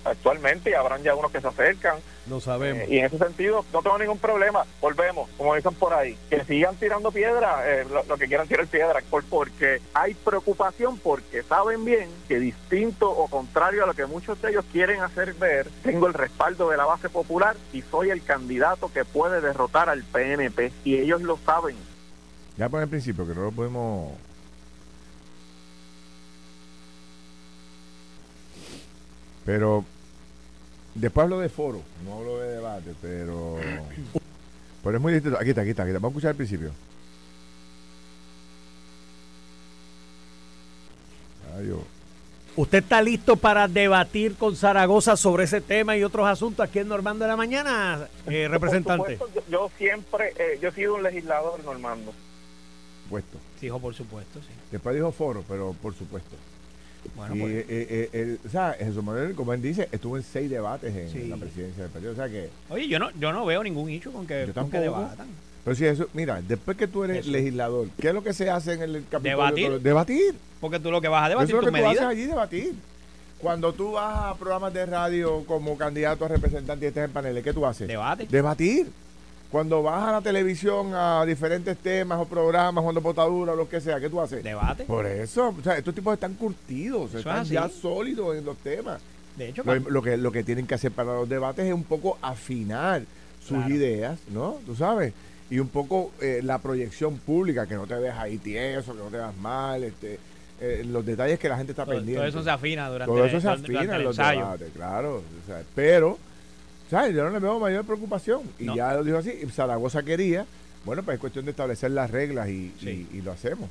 actualmente y habrán ya unos que se acercan. Lo sabemos. Eh, y en ese sentido no tengo ningún problema. Volvemos, como dicen por ahí, que sigan tirando piedra, eh, lo, que quieran tirar piedra, porque hay preocupación porque saben bien que distinto o contrario a lo que muchos de ellos quieren hacer ver, tengo el respaldo de la base popular y soy el candidato que puede derrotar al PNP y ellos lo saben. Ya por el principio, que no lo podemos... Pero después hablo de foro, no hablo de debate, pero... Pero es muy distinto. Aquí está, aquí está, aquí está. Vamos a escuchar al principio. Adiós. ¿Usted está listo para debatir con Zaragoza sobre ese tema y otros asuntos aquí en Normando de la Mañana, eh, representante? yo, siempre, eh, yo he sido un legislador, Normando. Puesto. Dijo por supuesto, sí. Después dijo foro, pero por supuesto. Bueno, y, pues. eh, o sea, Jesús Manuel, como él dice, estuvo en seis debates en la presidencia del partido. O sea que. Oye, yo no, yo no veo ningún hecho con que, con que debatan. Pero si eso, mira, después que tú eres legislador, ¿qué es lo que se hace en el capítulo? Debatir. Debatir. Porque tú lo que vas a debatir eso es lo que tú haces allí, debatir. Cuando tú vas a programas de radio como candidato a representante y estés en paneles, ¿qué tú haces? Debate. Debatir. Cuando vas a la televisión a diferentes temas o programas, cuando potadura o lo que sea, ¿qué tú haces? Debate. Por eso, o sea, estos tipos están curtidos, están ya sólidos en los temas. De hecho, lo, que, lo que tienen que hacer para los debates es un poco afinar sus ideas, ¿no? Tú sabes y un poco eh, la proyección pública, que no te veas ahí tieso, que no te veas mal, este, eh, los detalles que la gente está pendiente. Todo eso se afina durante Todo eso se afina en los debates, claro. pero, ¿sabes? Yo no le veo mayor preocupación. Y ya lo dijo así, Zaragoza quería, bueno, pues es cuestión de establecer las reglas y, y lo hacemos.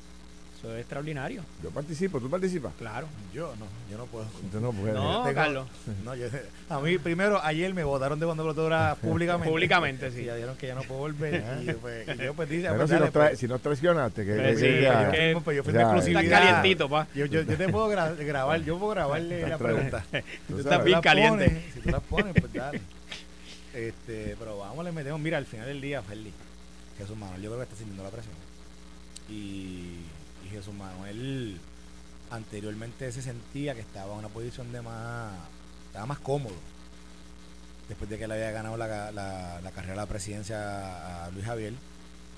Eso es extraordinario. Yo participo, ¿tú participas? Claro. Yo no, yo no puedo. no No, Carlos. No, yo, a mí primero, ayer me votaron de cuando votadoras públicamente. públicamente, sí. Y ya dijeron que ya no puedo volver. y, pues, y yo pues dije, Pero pues, si, nos pues. si nos traicionaste, que, pues, sí, que, pues, yo fui de exclusividad. Está calientito, pa. Yo, yo, yo te puedo grabar, yo puedo grabarle la pregunta. Tú estás bien caliente. si tú las pones, pues dale. Este, pero vamos, le metemos. Mira, al final del día, Feli, Jesús Manuel, yo creo que está sintiendo la presión. Y Jesús Manuel anteriormente se sentía que estaba en una posición de más, estaba más cómodo. Después de que le había ganado la, la, carrera de la presidencia a Luis Javier,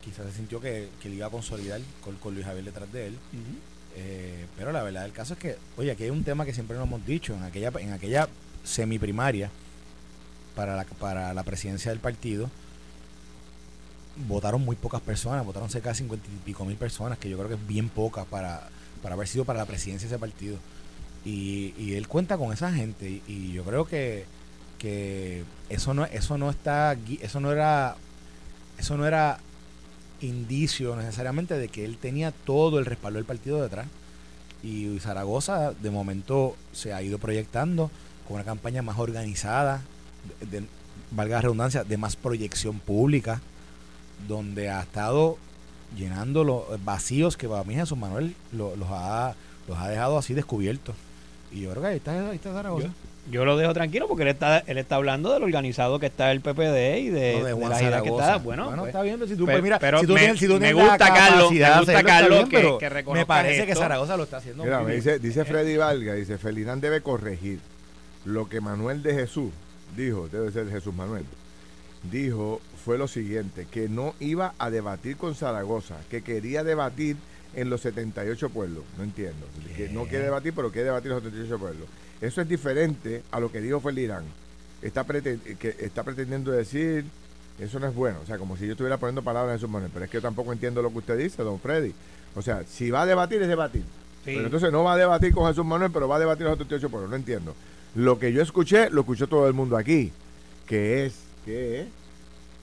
quizás se sintió que, que le iba a consolidar con, Luis Javier detrás de él. Eh, Pero la verdad del caso es que, oye, aquí hay un tema que siempre nos hemos dicho, en aquella, en aquella semiprimaria para la, para la presidencia del partido, votaron muy pocas personas, votaron cerca de cincuenta y pico mil personas, que yo creo que es bien poca para, para haber sido para la presidencia de ese partido. Y, y él cuenta con esa gente y, yo creo que, que eso no eso no está eso no era eso no era indicio necesariamente de que él tenía todo el respaldo del partido detrás y Zaragoza de momento se ha ido proyectando con una campaña más organizada de, valga la redundancia de más proyección pública donde ha estado llenando los vacíos que para mí Jesús Manuel los, ha, los ha dejado así descubiertos y yo creo que ahí está, ahí está Zaragoza. Yo, lo dejo tranquilo porque él está, él está hablando del organizado que está el PPD y de, de, las ideas que está. Bueno, bueno pues, está bien, si tú, pero, pues, mira, pero si tú me, tienes, si tú me gusta Carlos, me gusta Carlos que, que, Me parece que Zaragoza lo está haciendo mira, me dice, dice Freddy Valga, dice, Felinán debe corregir lo que Manuel de Jesús dijo, debe ser Jesús Manuel, dijo fue lo siguiente, que no iba a debatir con Zaragoza, que quería debatir en los 78 pueblos. No entiendo. Que no quiere debatir, pero quiere debatir en los 78 pueblos. Eso es diferente a lo que dijo Felirán. Está, que está pretendiendo decir, eso no es bueno. O sea, como si yo estuviera poniendo palabras en sus manos. Pero es que yo tampoco entiendo lo que usted dice, don Freddy. O sea, si va a debatir, es debatir. Pero entonces no va a debatir con Jesús Manuel, pero va a debatir los 78 pueblos. No entiendo. Lo que yo escuché, lo escuchó todo el mundo aquí. Que es, que es,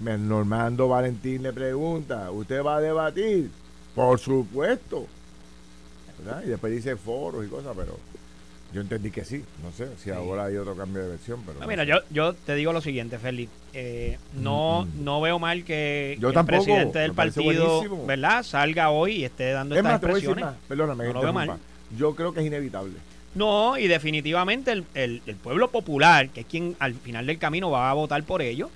Normando Valentín le pregunta, ¿usted va a debatir? Por supuesto. ¿verdad? Y después dice foros y cosas, pero yo entendí que sí. No sé si ahora hay otro cambio de versión. Pero mira, yo, yo te digo lo siguiente, Félix. Eh, no, no veo mal que, el presidente del partido ¿verdad? salga hoy y esté dando estas expresiones. Perdóname, no lo veo mal. Yo creo que es inevitable. No, y definitivamente el, el, el, pueblo popular, que es quien al final del camino va a votar por ellos,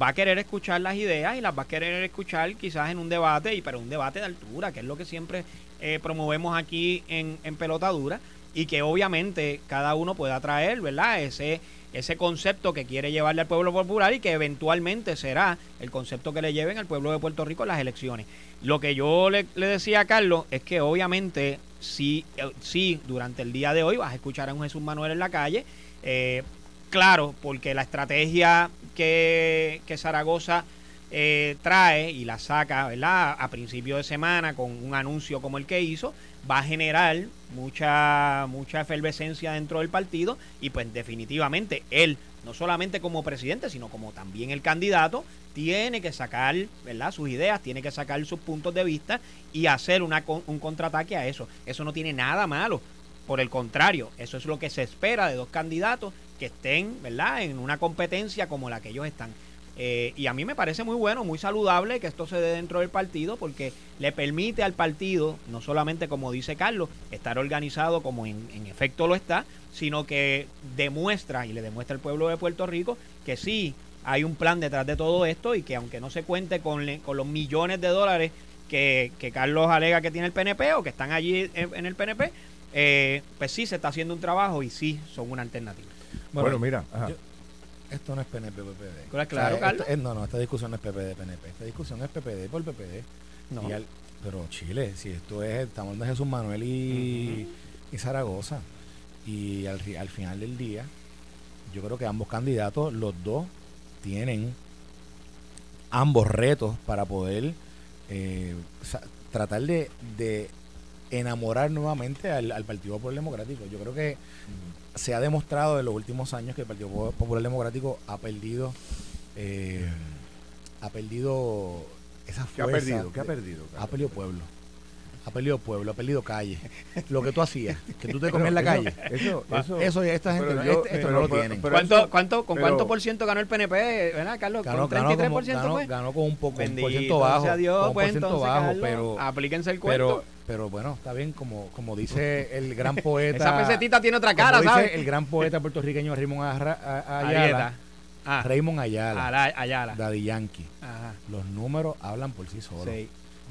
va a querer escuchar las ideas y las va a querer escuchar quizás en un debate, y pero un debate de altura, que es lo que siempre eh, promovemos aquí en, en Pelota Dura, y que obviamente cada uno pueda traer, ¿verdad? Ese, ese concepto que quiere llevarle al pueblo popular y que eventualmente será el concepto que le lleven al pueblo de Puerto Rico en las elecciones. Lo que yo le, decía a Carlos es que obviamente sí, eh, sí, durante el día de hoy vas a escuchar a un Jesús Manuel en la calle, eh, claro, porque la estrategia que, Zaragoza eh, trae y la saca, ¿verdad? A principio de semana con un anuncio como el que hizo, va a generar mucha mucha efervescencia dentro del partido y pues definitivamente él no solamente como presidente sino como también el candidato tiene que sacar verdad sus ideas tiene que sacar sus puntos de vista y hacer una, un contraataque a eso eso no tiene nada malo por el contrario eso es lo que se espera de dos candidatos que estén, ¿verdad?, en una competencia como la que ellos están. Eh, y a mí me parece muy bueno, muy saludable que esto se dé dentro del partido porque le permite al partido, no solamente como dice Carlos, estar organizado como en, efecto lo está, sino que demuestra y le demuestra al pueblo de Puerto Rico que sí hay un plan detrás de todo esto y que aunque no se cuente con, con los millones de dólares que, Carlos alega que tiene el PNP o que están allí en, el PNP, eh, pues sí se está haciendo un trabajo y sí son una alternativa. Bueno, mira. Esto no es PNP PPD. Claro, no, no, esta discusión no es PPD PNP. Esta discusión es PPD por PPD. No. pero Chile, si esto es, estamos hablando de Jesús Manuel y, Zaragoza. Y al, al final del día, yo creo que ambos candidatos, los dos, tienen ambos retos para poder eh, tratar de, de, enamorar nuevamente al, al Partido Popular Democrático. Yo creo que se ha demostrado en los últimos años que el Partido Popular Democrático ha perdido eh, ha perdido esa fuerza. ¿Qué ha perdido? ¿Qué ha perdido? Ha perdido pueblo. Ha perdido pueblo, ha perdido calle. Lo que tú hacías, que tú te comías en la calle. Eso, eso, eso esta gente no, esto no lo tienen. ¿Cuánto, cuánto, ¿Con cuánto por ciento ganó el PNP? ¿Verdad, Carlos? Ganó, ¿Con 33% ganó, ganó, con un poco, un por ciento bajo. Dios, un pues, por bajo, pero aplíquense el cuento. Pero, bueno, está bien, como, como dice el gran poeta. Esa pesetita tiene otra cara, como ¿sabes? Dice el gran poeta puertorriqueño Raymond Ayala. Ah, Raymond Ayala. Ayala. Daddy Yankee. Ajá. Los números hablan por sí solos. Sí.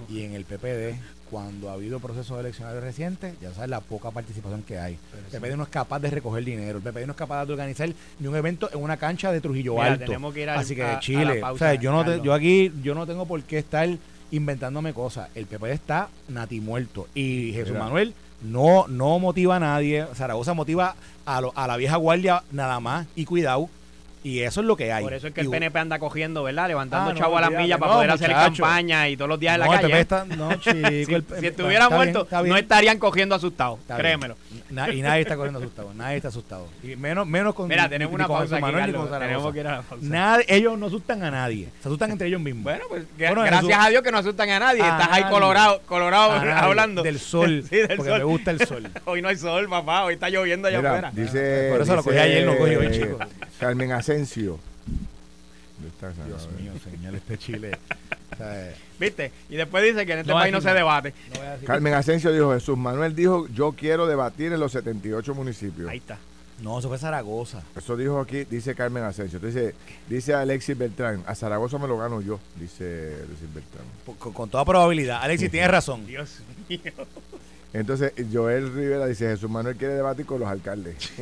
Y en el PPD, cuando ha habido procesos eleccionarios recientes, ya sabes la poca participación que hay. el PPD no es capaz de recoger dinero, el PPD no es capaz de organizar ni un evento en una cancha de Trujillo Alto. Así que Chile, o sea, yo no yo aquí yo no tengo por qué estar inventándome cosas. El PPD está nati muerto. Y Jesús Manuel no, no motiva a nadie. Zaragoza motiva a, a la vieja guardia nada más y cuidado. Y eso es lo que hay. Por eso es que el PNP anda cogiendo, ¿verdad? Levantando ah, chavo a las millas para poder hacer campaña y todos los días en la calle. no, chico, si, estuviera muerto, no estarían cogiendo asustados. Créemelo. y nadie está cogiendo asustado. Nadie está asustado. Y menos, menos con. Mira, tenemos una pausa aquí, Tenemos que ir a la pausa. ellos no asustan a nadie. Se asustan entre ellos mismos. Bueno, pues gracias a Dios que no asustan a nadie. Estás ahí colorado, colorado hablando. Del sol. sí, del porque me gusta el sol. hoy no hay sol, papá. Hoy está lloviendo allá afuera. Dice. Por eso lo cogí ayer, lo cogí hoy, chico. Carmen Asensio. Dios mío, señor, este Chile. ¿Viste? Y después dice que en este país no se debate. Carmen Asensio dijo, Jesús Manuel dijo, yo quiero debatir en los 78 municipios. Ahí está. No, eso fue Zaragoza. Eso dijo aquí, dice Carmen Asensio. Dice, dice Alexis Beltrán, a Zaragoza me lo gano yo, dice Alexis Beltrán. Con, toda probabilidad. Alexis, tiene razón. Dios mío. Entonces, Joel Rivera dice, Jesús Manuel quiere debatir con los alcaldes.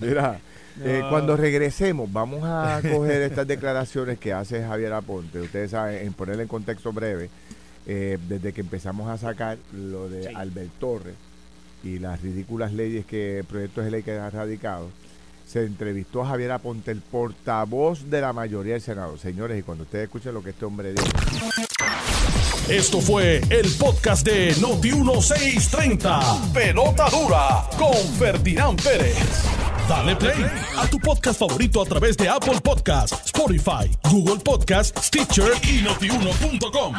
Mira, eh, cuando regresemos, vamos a coger estas declaraciones que hace Javier Aponte. Ustedes saben, en ponerle en contexto breve, eh, desde que empezamos a sacar lo de Albert Torres y las ridículas leyes que, proyectos de ley que ha radicado, se entrevistó a Javier Aponte, el portavoz de la mayoría del Senado. Señores, y cuando ustedes escuchen lo que este hombre dice. Esto fue el podcast de Noti1630. Pelota dura con Ferdinand Pérez. Dale play a tu podcast favorito a través de Apple Podcasts, Spotify, Google Podcasts, Stitcher y notiuno.com.